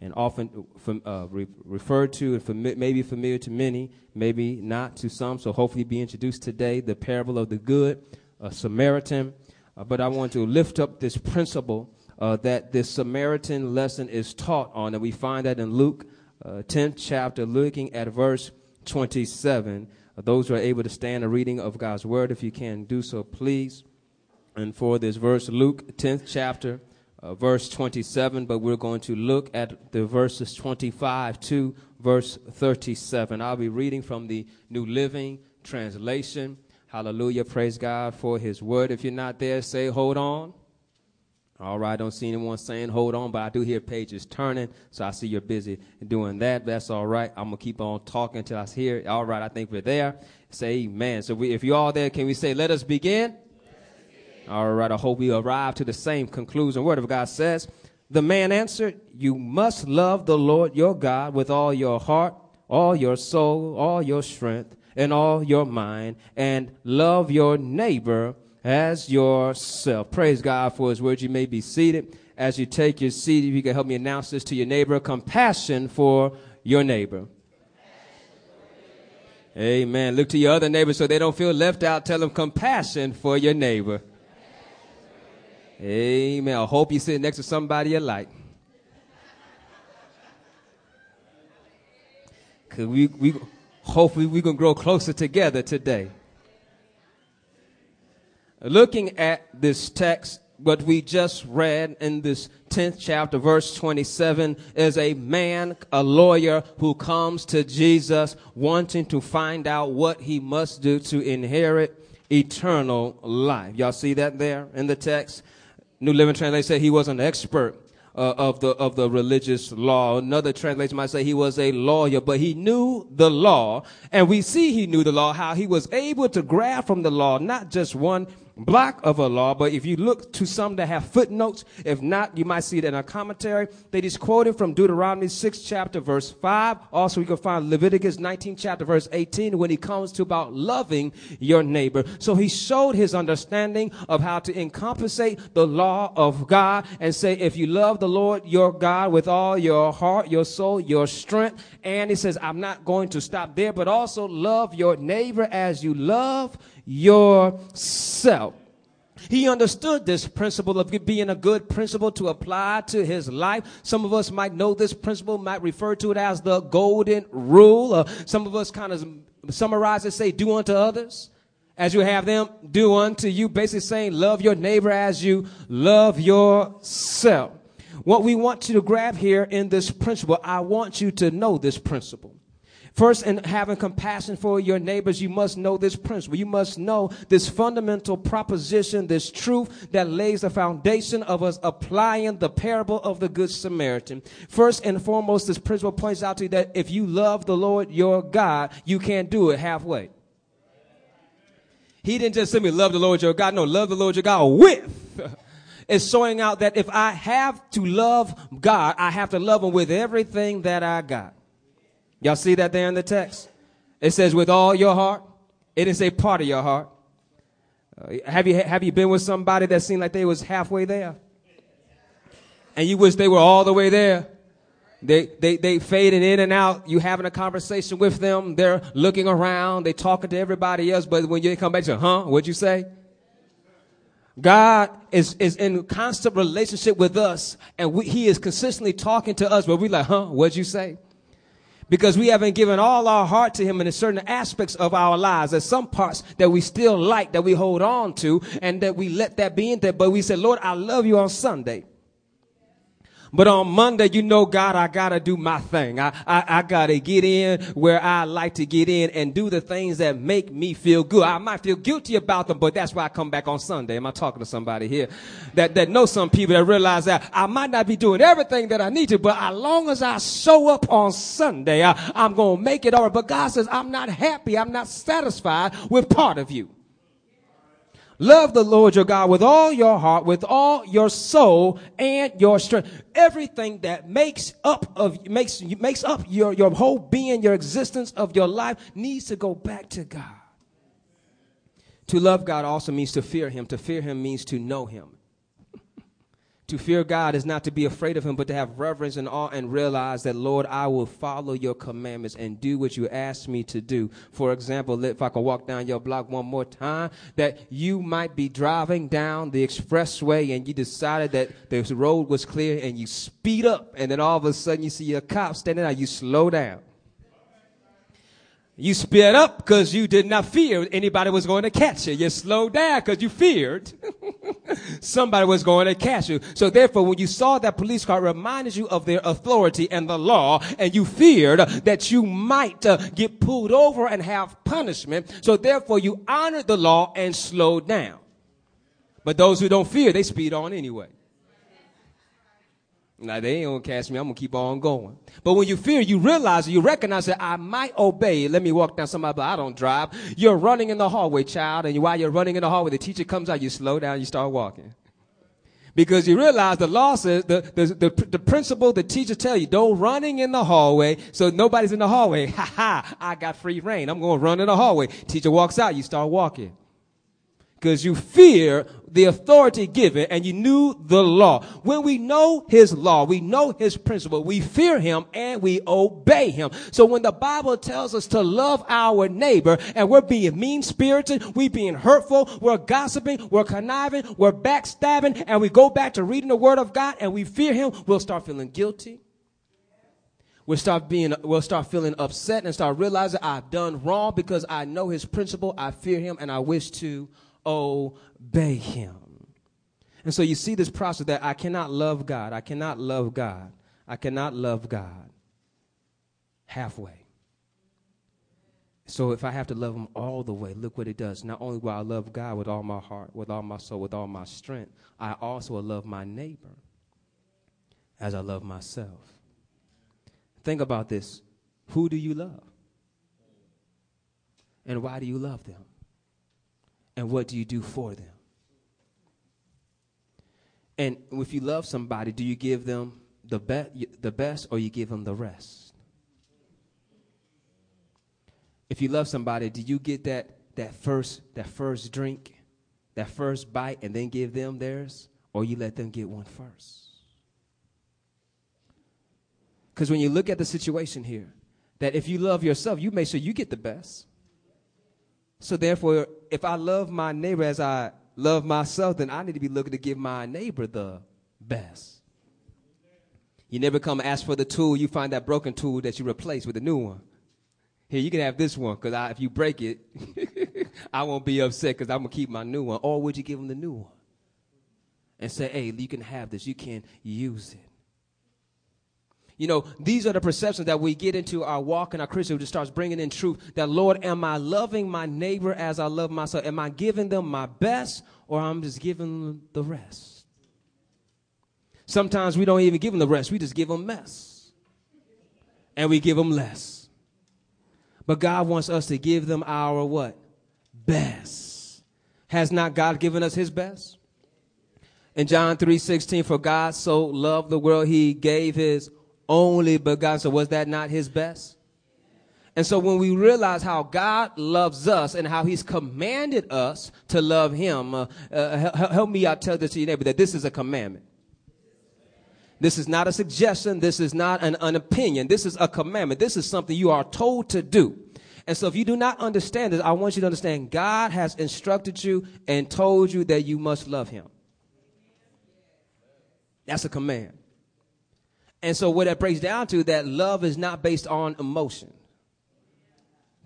and often uh, re- referred to and maybe familiar to many, maybe not to some. So hopefully, be introduced today the parable of the good Samaritan. Uh, but I want to lift up this principle uh, that this Samaritan lesson is taught on, and we find that in Luke 10th uh, chapter, looking at verse 27. Uh, those who are able to stand a reading of God's word, if you can do so, please. And for this verse, Luke 10th chapter, uh, verse 27, but we're going to look at the verses 25 to verse 37. I'll be reading from the New Living Translation. Hallelujah. Praise God for his word. If you're not there, say, hold on. All right, I don't see anyone saying hold on, but I do hear pages turning, so I see you're busy doing that. That's all right. I'm gonna keep on talking until I hear. All right, I think we're there. Say amen. So we, if you're all there, can we say, let us begin? All right, I hope we arrive to the same conclusion. Word of God says, The man answered, You must love the Lord your God with all your heart, all your soul, all your strength, and all your mind, and love your neighbor as yourself. Praise God for his word. You may be seated. As you take your seat, if you can help me announce this to your neighbor compassion for your neighbor. Amen. Look to your other neighbor so they don't feel left out. Tell them compassion for your neighbor. Amen. I hope you sit next to somebody you like. Cause we, we hopefully we can grow closer together today. Looking at this text, what we just read in this 10th chapter, verse 27, is a man, a lawyer, who comes to Jesus wanting to find out what he must do to inherit eternal life. Y'all see that there in the text? New Living Translation said he was an expert uh, of the of the religious law. Another translation might say he was a lawyer, but he knew the law, and we see he knew the law. How he was able to grab from the law not just one block of a law, but if you look to some that have footnotes, if not, you might see it in a commentary. They just quoted from Deuteronomy 6 chapter verse 5. Also, you can find Leviticus 19 chapter verse 18 when he comes to about loving your neighbor. So he showed his understanding of how to encompassate the law of God and say, if you love the Lord your God with all your heart, your soul, your strength, and he says, I'm not going to stop there, but also love your neighbor as you love yourself. He understood this principle of being a good principle to apply to his life. Some of us might know this principle, might refer to it as the golden rule. Uh, some of us kind of summarize it, say, do unto others as you have them do unto you. Basically saying, love your neighbor as you love yourself. What we want you to grab here in this principle, I want you to know this principle. First, in having compassion for your neighbors, you must know this principle. You must know this fundamental proposition, this truth that lays the foundation of us applying the parable of the Good Samaritan. First and foremost, this principle points out to you that if you love the Lord your God, you can't do it halfway. He didn't just simply love the Lord your God. No, love the Lord your God with. it's showing out that if I have to love God, I have to love him with everything that I got. Y'all see that there in the text? It says with all your heart. It didn't say part of your heart. Uh, have you have you been with somebody that seemed like they was halfway there? And you wish they were all the way there? They, they, they fading in and out. You having a conversation with them. They're looking around. They talking to everybody else. But when you come back to, huh? What'd you say? God is, is in constant relationship with us and we, he is consistently talking to us, but we like, huh? What'd you say? because we haven't given all our heart to him in certain aspects of our lives. There's some parts that we still like that we hold on to and that we let that be in there. But we said, Lord, I love you on Sunday. But on Monday, you know, God, I gotta do my thing. I, I, I, gotta get in where I like to get in and do the things that make me feel good. I might feel guilty about them, but that's why I come back on Sunday. Am I talking to somebody here that, that know some people that realize that I might not be doing everything that I need to, but as long as I show up on Sunday, I, I'm gonna make it all right. But God says, I'm not happy. I'm not satisfied with part of you. Love the Lord your God with all your heart, with all your soul and your strength. Everything that makes up of, makes, makes up your, your whole being, your existence of your life needs to go back to God. To love God also means to fear Him. To fear Him means to know Him. To fear God is not to be afraid of him, but to have reverence and awe and realize that, Lord, I will follow your commandments and do what you ask me to do. For example, if I can walk down your block one more time, that you might be driving down the expressway and you decided that the road was clear and you speed up and then all of a sudden you see a cop standing out, you slow down. You sped up because you did not fear anybody was going to catch you. You slowed down because you feared somebody was going to catch you. So therefore, when you saw that police car, reminded you of their authority and the law, and you feared that you might uh, get pulled over and have punishment. So therefore, you honored the law and slowed down. But those who don't fear, they speed on anyway. Now they ain't gonna catch me. I'm gonna keep on going. But when you fear, you realize, you recognize that I might obey. Let me walk down somebody, but I don't drive. You're running in the hallway, child, and while you're running in the hallway, the teacher comes out, you slow down, you start walking. Because you realize the law says, the, the, the, the the teacher tell you, don't running in the hallway, so nobody's in the hallway. Ha ha, I got free rein. I'm gonna run in the hallway. Teacher walks out, you start walking because you fear the authority given and you knew the law. When we know his law, we know his principle, we fear him and we obey him. So when the Bible tells us to love our neighbor and we're being mean spirited, we being hurtful, we're gossiping, we're conniving, we're backstabbing, and we go back to reading the word of God and we fear him, we'll start feeling guilty. We'll start being, we'll start feeling upset and start realizing I've done wrong because I know his principle, I fear him, and I wish to obey him. And so you see this process that I cannot love God. I cannot love God. I cannot love God halfway. So if I have to love him all the way, look what it does. Not only will I love God with all my heart, with all my soul, with all my strength, I also will love my neighbor as I love myself. Think about this. Who do you love? And why do you love them? And what do you do for them? And if you love somebody, do you give them the, be- the best or you give them the rest? If you love somebody, do you get that, that, first, that first drink, that first bite, and then give them theirs? Or you let them get one first? Because when you look at the situation here, that if you love yourself, you make sure you get the best. So therefore, if I love my neighbor as I love myself, then I need to be looking to give my neighbor the best. You never come ask for the tool, you find that broken tool that you replace with a new one. Here, you can have this one, because if you break it, I won't be upset because I'm going to keep my new one. Or would you give him the new one? And say, hey, you can have this, you can use it. You know, these are the perceptions that we get into our walk in our Christian, who just starts bringing in truth that, Lord, am I loving my neighbor as I love myself? Am I giving them my best or I'm just giving them the rest? Sometimes we don't even give them the rest. We just give them mess. And we give them less. But God wants us to give them our what? Best. Has not God given us his best? In John 3:16 for God so loved the world he gave his only begotten. So was that not his best? And so when we realize how God loves us and how he's commanded us to love him, uh, uh, help me out tell this to your neighbor that this is a commandment. This is not a suggestion. This is not an, an opinion. This is a commandment. This is something you are told to do. And so if you do not understand this, I want you to understand God has instructed you and told you that you must love him. That's a command. And so what that breaks down to that love is not based on emotion.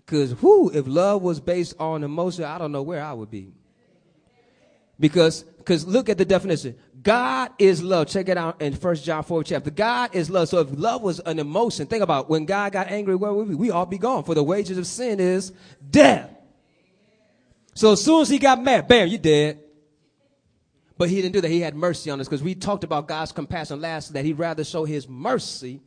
Cause whoo, if love was based on emotion, I don't know where I would be. Because, cause look at the definition. God is love. Check it out in First John 4 chapter. God is love. So if love was an emotion, think about when God got angry, where would we? We all be gone. For the wages of sin is death. So as soon as he got mad, bam, you dead. But he didn't do that. He had mercy on us because we talked about God's compassion last that he'd rather show his mercy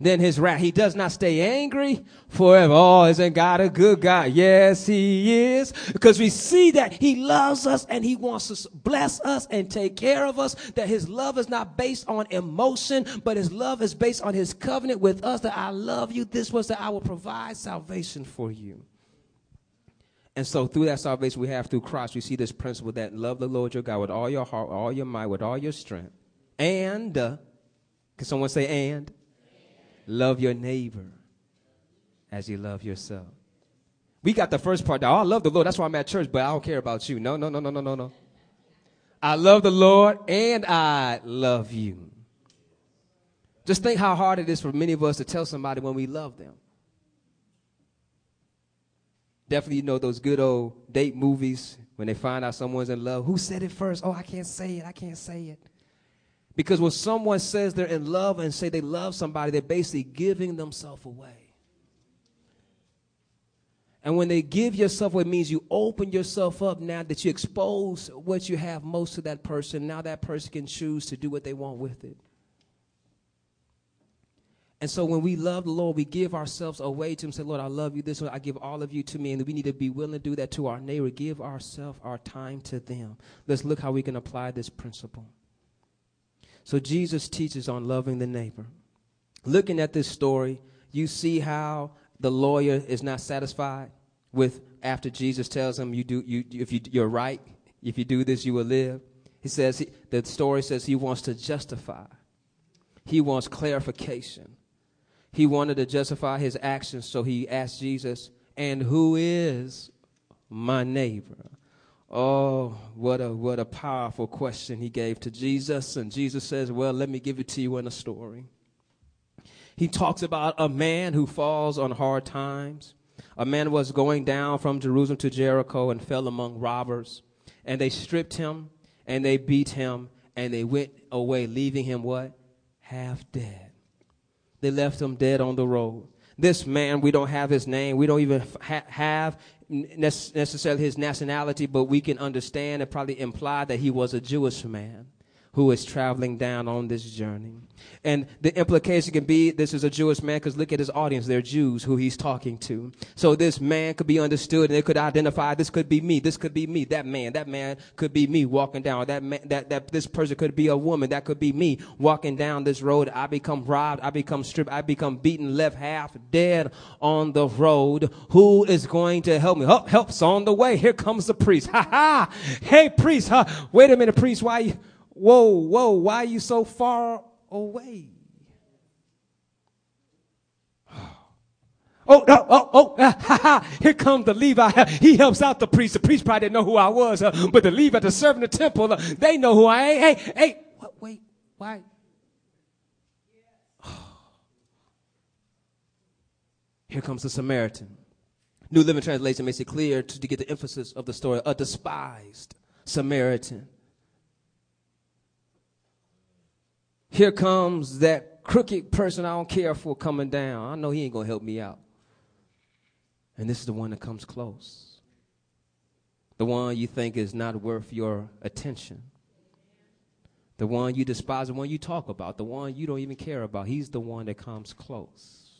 than his wrath. He does not stay angry forever. Oh, isn't God a good God? Yes, he is. Because we see that he loves us and he wants to bless us and take care of us. That his love is not based on emotion, but his love is based on his covenant with us that I love you. This was that I will provide salvation for you. And so through that salvation we have through Christ, we see this principle that love the Lord your God with all your heart, all your mind, with all your strength, And, uh, can someone say and? Love your neighbor as you love yourself. We got the first part. Now, I love the Lord. That's why I'm at church, but I don't care about you. No, no, no, no, no, no, no. I love the Lord and I love you. Just think how hard it is for many of us to tell somebody when we love them. Definitely, you know those good old date movies when they find out someone's in love. Who said it first? Oh, I can't say it. I can't say it. Because when someone says they're in love and say they love somebody, they're basically giving themselves away. And when they give yourself, away, it means you open yourself up now that you expose what you have most to that person. Now that person can choose to do what they want with it. And so when we love the Lord, we give ourselves away to Him. Say, Lord, I love you this way. I give all of you to me. And we need to be willing to do that to our neighbor. Give ourselves, our time to them. Let's look how we can apply this principle. So Jesus teaches on loving the neighbor. Looking at this story, you see how the lawyer is not satisfied with after Jesus tells him, "You do you if you you're right. If you do this, you will live." He says he, the story says he wants to justify. He wants clarification. He wanted to justify his actions, so he asked Jesus, "And who is my neighbor?" Oh, what a what a powerful question he gave to Jesus, and Jesus says, "Well, let me give it to you in a story." He talks about a man who falls on hard times. A man was going down from Jerusalem to Jericho and fell among robbers. And they stripped him and they beat him and they went away, leaving him what? Half dead. They left him dead on the road. This man, we don't have his name. We don't even ha- have necessarily his nationality, but we can understand and probably imply that he was a Jewish man who is traveling down on this journey. And the implication can be this is a Jewish man because look at his audience. They're Jews who he's talking to. So this man could be understood and they could identify this could be me. This could be me. That man. That man could be me walking down. That man, that, that this person could be a woman. That could be me walking down this road. I become robbed. I become stripped. I become beaten, left half dead on the road. Who is going to help me? Help, help's on the way. Here comes the priest. Ha ha. Hey, priest. Huh? Wait a minute, priest. Why you? Whoa, whoa, why are you so far away? Oh, no, oh, oh, ha, ha, here comes the Levi. He helps out the priest. The priest probably didn't know who I was, uh, but the Levi, the servant of the temple, uh, they know who I am. Hey, hey, hey, what, wait, why? Here comes the Samaritan. New Living Translation makes it clear to, to get the emphasis of the story. A despised Samaritan. Here comes that crooked person I don't care for coming down. I know he ain't going to help me out. And this is the one that comes close. The one you think is not worth your attention. The one you despise, the one you talk about, the one you don't even care about. He's the one that comes close,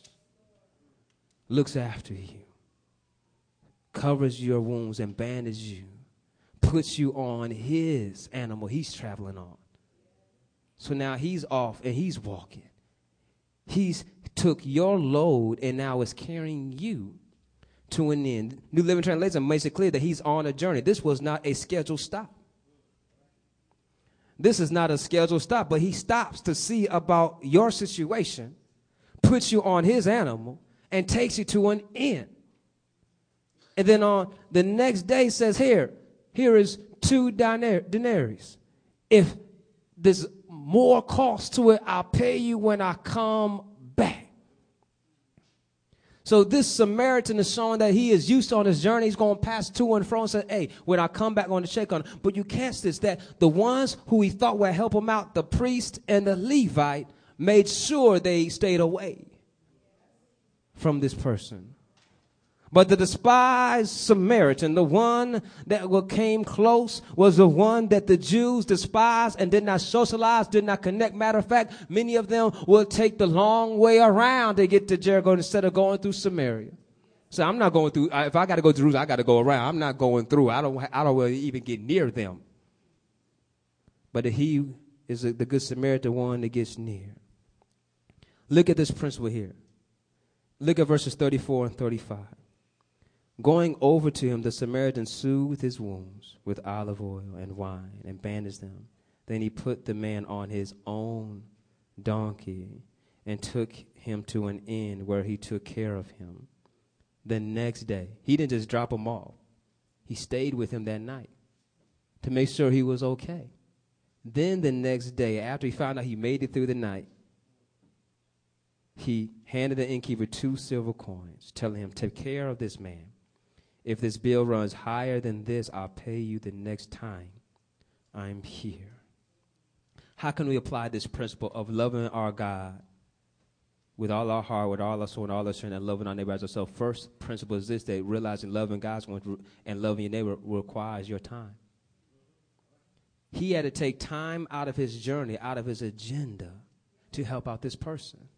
looks after you, covers your wounds and bandages you, puts you on his animal he's traveling on. So now he's off and he's walking. He's took your load and now is carrying you to an end. New Living Translation makes it clear that he's on a journey. This was not a scheduled stop. This is not a scheduled stop, but he stops to see about your situation, puts you on his animal, and takes you to an end. And then on the next day says, Here, here is two denaries. If this more cost to it. I'll pay you when I come back. So this Samaritan is showing that he is used to on his journey. He's going to pass to and fro and say, hey, when I come back, I'm going to check on him. But you catch this, that the ones who he thought would help him out, the priest and the Levite, made sure they stayed away from this person. But the despised Samaritan, the one that came close, was the one that the Jews despised and did not socialize, did not connect. Matter of fact, many of them will take the long way around to get to Jericho instead of going through Samaria. So I'm not going through. If I got to go to Jerusalem, I got to go around. I'm not going through. I don't. I don't really even get near them. But he is the good Samaritan one that gets near. Look at this principle here. Look at verses 34 and 35. Going over to him, the Samaritan soothed his wounds with olive oil and wine and bandaged them. Then he put the man on his own donkey and took him to an inn where he took care of him. The next day, he didn't just drop him off, he stayed with him that night to make sure he was okay. Then the next day, after he found out he made it through the night, he handed the innkeeper two silver coins, telling him, Take care of this man. If this bill runs higher than this, I'll pay you the next time I'm here. How can we apply this principle of loving our God with all our heart, with all our soul, and all our strength, and loving our neighbor as ourselves? First principle is this that realizing loving God's to, and loving your neighbor requires your time. He had to take time out of his journey, out of his agenda, to help out this person.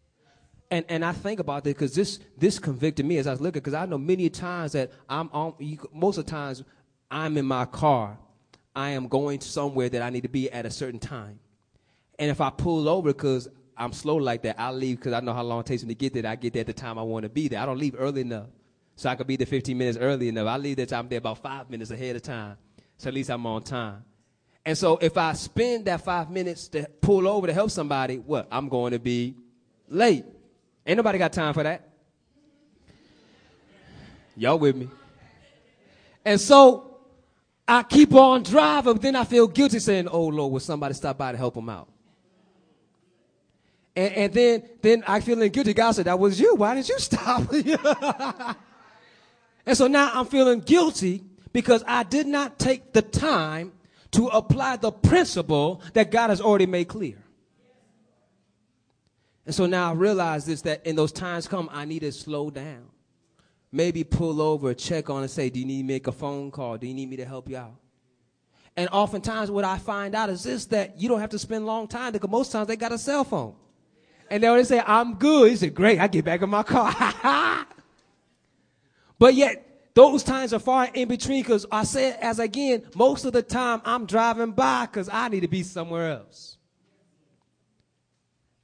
And, and I think about this because this, this convicted me as I was looking, because I know many times that I'm on, most of the times I'm in my car, I am going somewhere that I need to be at a certain time. And if I pull over because I'm slow like that, I leave because I know how long it takes me to get there. I get there at the time I want to be there. I don't leave early enough. So I could be there 15 minutes early enough. I leave that time there about five minutes ahead of time. So at least I'm on time. And so if I spend that five minutes to pull over to help somebody, what? I'm going to be late. Ain't nobody got time for that. Y'all with me? And so I keep on driving, but then I feel guilty saying, Oh Lord, will somebody stop by to help them out? And, and then, then I feeling guilty. God said, that was you. Why didn't you stop? and so now I'm feeling guilty because I did not take the time to apply the principle that God has already made clear. And so now I realize this that in those times come, I need to slow down. Maybe pull over, check on and say, Do you need to make a phone call? Do you need me to help you out? And oftentimes, what I find out is this that you don't have to spend long time because most times they got a cell phone. And they always say, I'm good. He said, great, I get back in my car. but yet, those times are far in between because I said, as again, most of the time I'm driving by because I need to be somewhere else.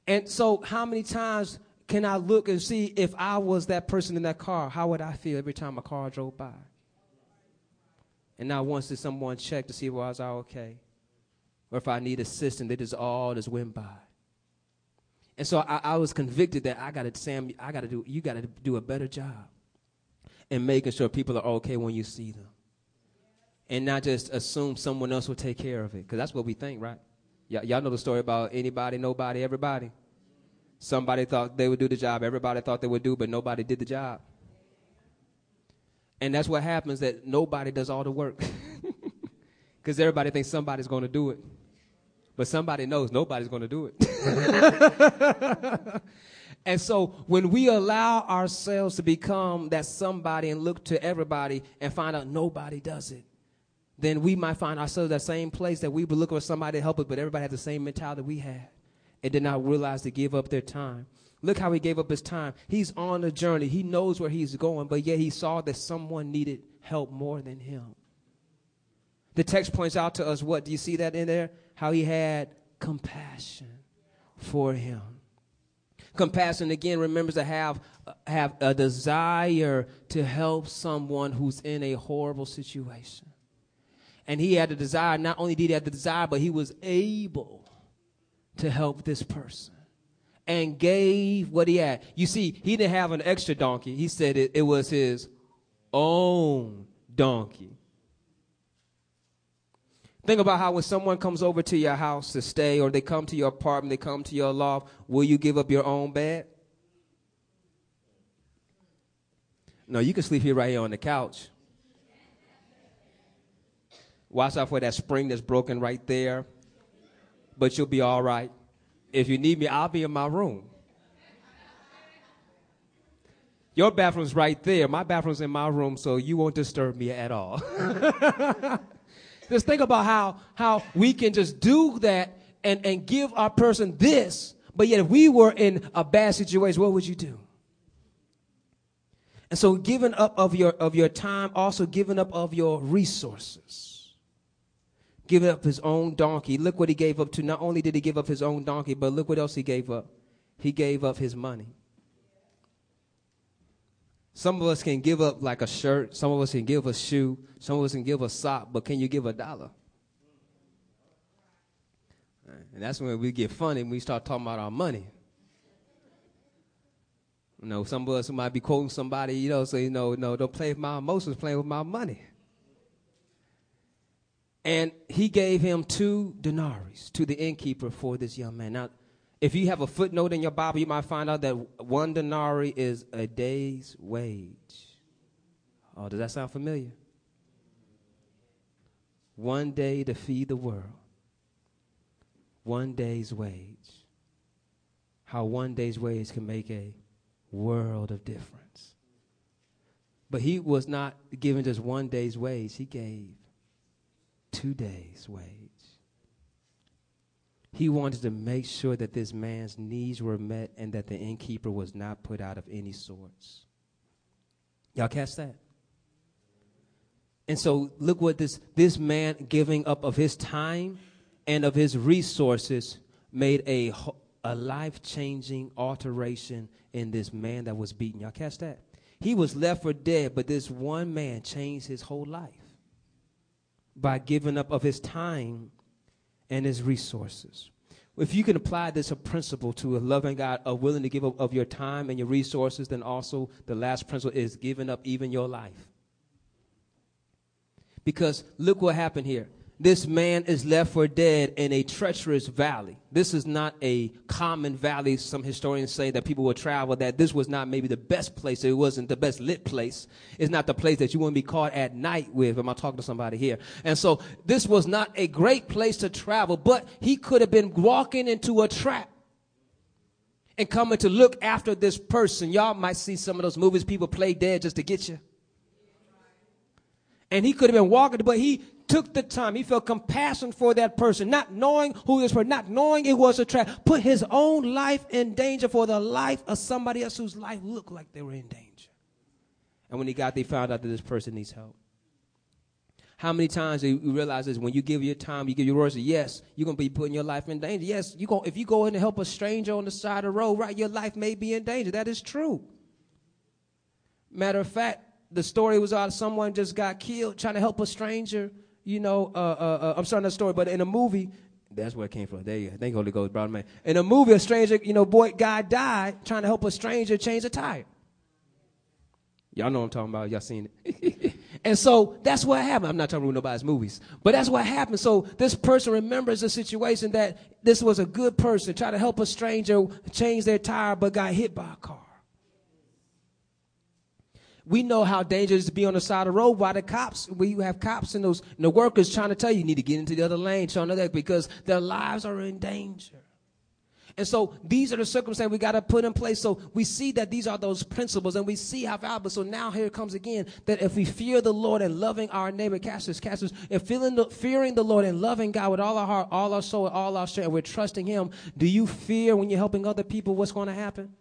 And so, how many times can I look and see if I was that person in that car? How would I feel every time a car drove by? And now, once did someone check to see if I was all okay? Or if I need assistance, they just all just went by. And so I, I was convicted that I got to, Sam, I got to do, you got to do a better job in making sure people are okay when you see them. And not just assume someone else will take care of it. Because that's what we think, right? Y- y'all know the story about anybody, nobody, everybody. Somebody thought they would do the job, everybody thought they would do, but nobody did the job. And that's what happens that nobody does all the work. Because everybody thinks somebody's going to do it. But somebody knows nobody's going to do it. and so when we allow ourselves to become that somebody and look to everybody and find out nobody does it, then we might find ourselves that same place that we would look for somebody to help us, but everybody had the same mentality we had and did not realize to give up their time. Look how he gave up his time. He's on a journey. He knows where he's going, but yet he saw that someone needed help more than him. The text points out to us what? Do you see that in there? How he had compassion for him. Compassion again remembers to have have a desire to help someone who's in a horrible situation. And he had a desire, not only did he have the desire, but he was able to help this person and gave what he had. You see, he didn't have an extra donkey. He said it, it was his own donkey. Think about how when someone comes over to your house to stay or they come to your apartment, they come to your loft, will you give up your own bed? No, you can sleep here right here on the couch. Watch out for that spring that's broken right there. But you'll be all right. If you need me, I'll be in my room. Your bathroom's right there. My bathroom's in my room, so you won't disturb me at all. just think about how, how we can just do that and, and give our person this, but yet if we were in a bad situation, what would you do? And so giving up of your, of your time, also giving up of your resources giving up his own donkey. Look what he gave up to. Not only did he give up his own donkey, but look what else he gave up. He gave up his money. Some of us can give up like a shirt. Some of us can give a shoe. Some of us can give a sock. But can you give a dollar? And that's when we get funny when we start talking about our money. You know, some of us might be quoting somebody, you know, say, you know, no, don't play with my emotions, play with my money. And he gave him two denarii to the innkeeper for this young man. Now, if you have a footnote in your Bible, you might find out that one denarii is a day's wage. Oh, does that sound familiar? One day to feed the world. One day's wage. How one day's wage can make a world of difference. But he was not given just one day's wage, he gave two days' wage. He wanted to make sure that this man's needs were met and that the innkeeper was not put out of any sorts. Y'all catch that? And so look what this this man giving up of his time and of his resources made a a life-changing alteration in this man that was beaten. Y'all catch that? He was left for dead, but this one man changed his whole life by giving up of his time and his resources. If you can apply this a principle to a loving God, of willing to give up of your time and your resources, then also the last principle is giving up even your life. Because look what happened here this man is left for dead in a treacherous valley. This is not a common valley. Some historians say that people would travel, that this was not maybe the best place. It wasn't the best lit place. It's not the place that you want to be caught at night with. Am I talking to somebody here? And so this was not a great place to travel, but he could have been walking into a trap and coming to look after this person. Y'all might see some of those movies people play dead just to get you. And he could have been walking, but he took the time. He felt compassion for that person, not knowing who this person, not knowing it was a trap, put his own life in danger for the life of somebody else whose life looked like they were in danger. And when he got, they found out that this person needs help. How many times do you realize this? When you give your time, you give your words, yes, you're going to be putting your life in danger. Yes, you go, if you go in to help a stranger on the side of the road, right, your life may be in danger. That is true. Matter of fact, the story was out someone just got killed trying to help a stranger you know, uh, uh, uh, I'm starting that story, but in a movie, that's where it came from. There you go. Thank you, Holy Ghost, brother man. In a movie, a stranger, you know, boy, guy died trying to help a stranger change a tire. Y'all know what I'm talking about. Y'all seen it. and so that's what happened. I'm not talking about nobody's movies, but that's what happened. So this person remembers the situation that this was a good person, trying to help a stranger change their tire, but got hit by a car. We know how dangerous to be on the side of the road. Why the cops, we have cops and those and the workers trying to tell you, you need to get into the other lane, trying to that because their lives are in danger. And so these are the circumstances we got to put in place. So we see that these are those principles and we see how valuable. So now here comes again that if we fear the Lord and loving our neighbor, casters, casters, if feeling the, fearing the Lord and loving God with all our heart, all our soul, all our strength, and we're trusting Him, do you fear when you're helping other people what's going to happen?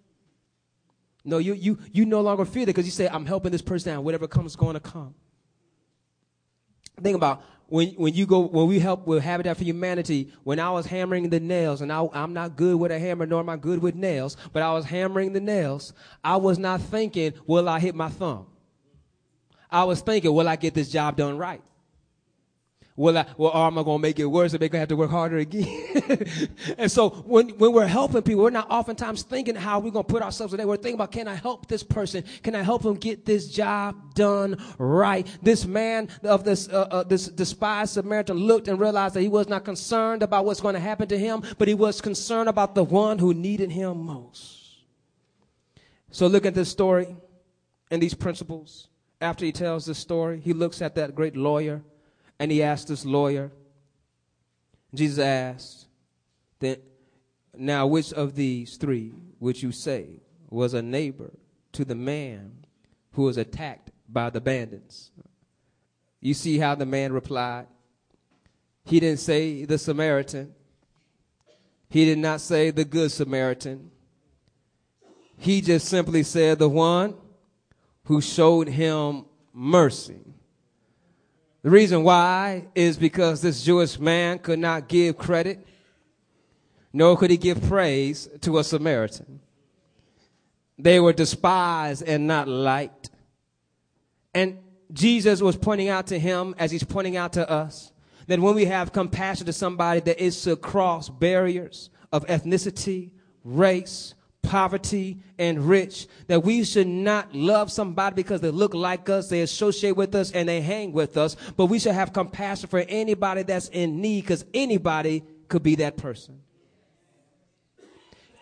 No, you, you, you no longer fear that because you say, I'm helping this person out. Whatever comes is going to come. Think about when, when you go, when we help with Habitat for Humanity, when I was hammering the nails, and I, I'm not good with a hammer, nor am I good with nails, but I was hammering the nails, I was not thinking, will I hit my thumb? I was thinking, will I get this job done right? Will I, well, am I going to make it worse make I have to work harder again? and so when, when we're helping people, we're not oftentimes thinking how we're going to put ourselves in there. We're thinking about, can I help this person? Can I help him get this job done right? This man of this, uh, uh, this despised Samaritan looked and realized that he was not concerned about what's going to happen to him, but he was concerned about the one who needed him most. So look at this story and these principles. After he tells this story, he looks at that great lawyer and he asked this lawyer, Jesus asked, that now which of these three would you say was a neighbor to the man who was attacked by the bandits? You see how the man replied? He didn't say the Samaritan. He did not say the good Samaritan. He just simply said the one who showed him mercy. The reason why is because this Jewish man could not give credit, nor could he give praise to a Samaritan. They were despised and not liked. And Jesus was pointing out to him, as he's pointing out to us, that when we have compassion to somebody that is to cross barriers of ethnicity, race, poverty, and rich, that we should not love somebody because they look like us, they associate with us, and they hang with us, but we should have compassion for anybody that's in need because anybody could be that person.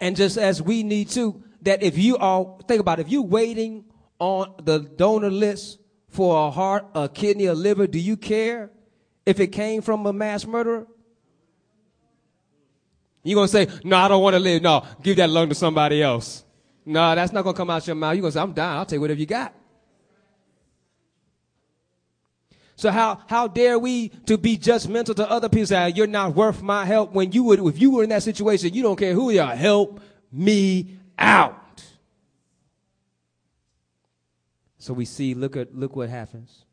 And just as we need to, that if you are, think about it, if you're waiting on the donor list for a heart, a kidney, a liver, do you care if it came from a mass murderer? You're going to say, no, I don't want to live. No, give that lung to somebody else. No, that's not going to come out your mouth. You're going to say, I'm dying. I'll take whatever you got. So how, how dare we to be judgmental to other people say, you're not worth my help when you would, if you were in that situation, you don't care who you are. Help me out. So we see, look at, look what happens.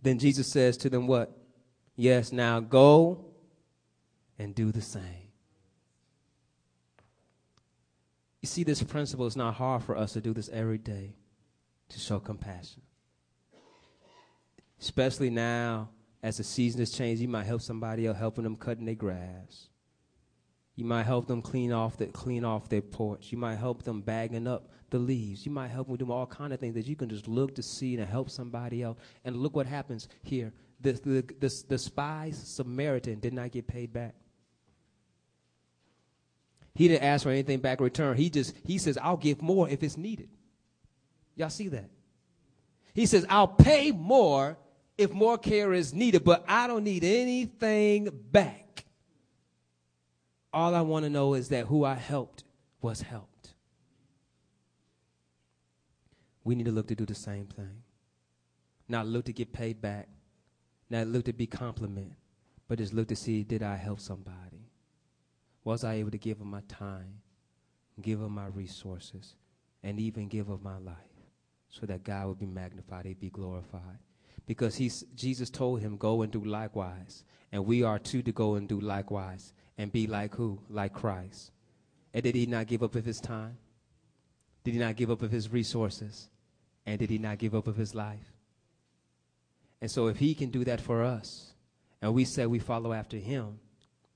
Then Jesus says to them, what? Yes, now go and do the same. You see, this principle is not hard for us to do this every day to show compassion. Especially now, as the season has changed, you might help somebody else, helping them cutting their grass. You might help them clean off the, clean off their porch. You might help them bagging up the leaves. You might help them do all kind of things that you can just look to see and help somebody else. And look what happens here. The, the, the, the spies Samaritan did not get paid back. He didn't ask for anything back in return. He just, he says, I'll give more if it's needed. Y'all see that? He says, I'll pay more if more care is needed, but I don't need anything back. All I want to know is that who I helped was helped. We need to look to do the same thing. Not look to get paid back, not look to be complimented, but just look to see did I help somebody? Was I able to give of my time, give of my resources, and even give of my life so that God would be magnified, he'd be glorified? Because he's, Jesus told him, Go and do likewise. And we are too to go and do likewise and be like who? Like Christ. And did he not give up of his time? Did he not give up of his resources? And did he not give up of his life? And so if he can do that for us, and we say we follow after him,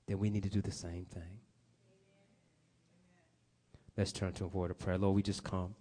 then we need to do the same thing. Let's turn to a word of prayer. Lord, we just come.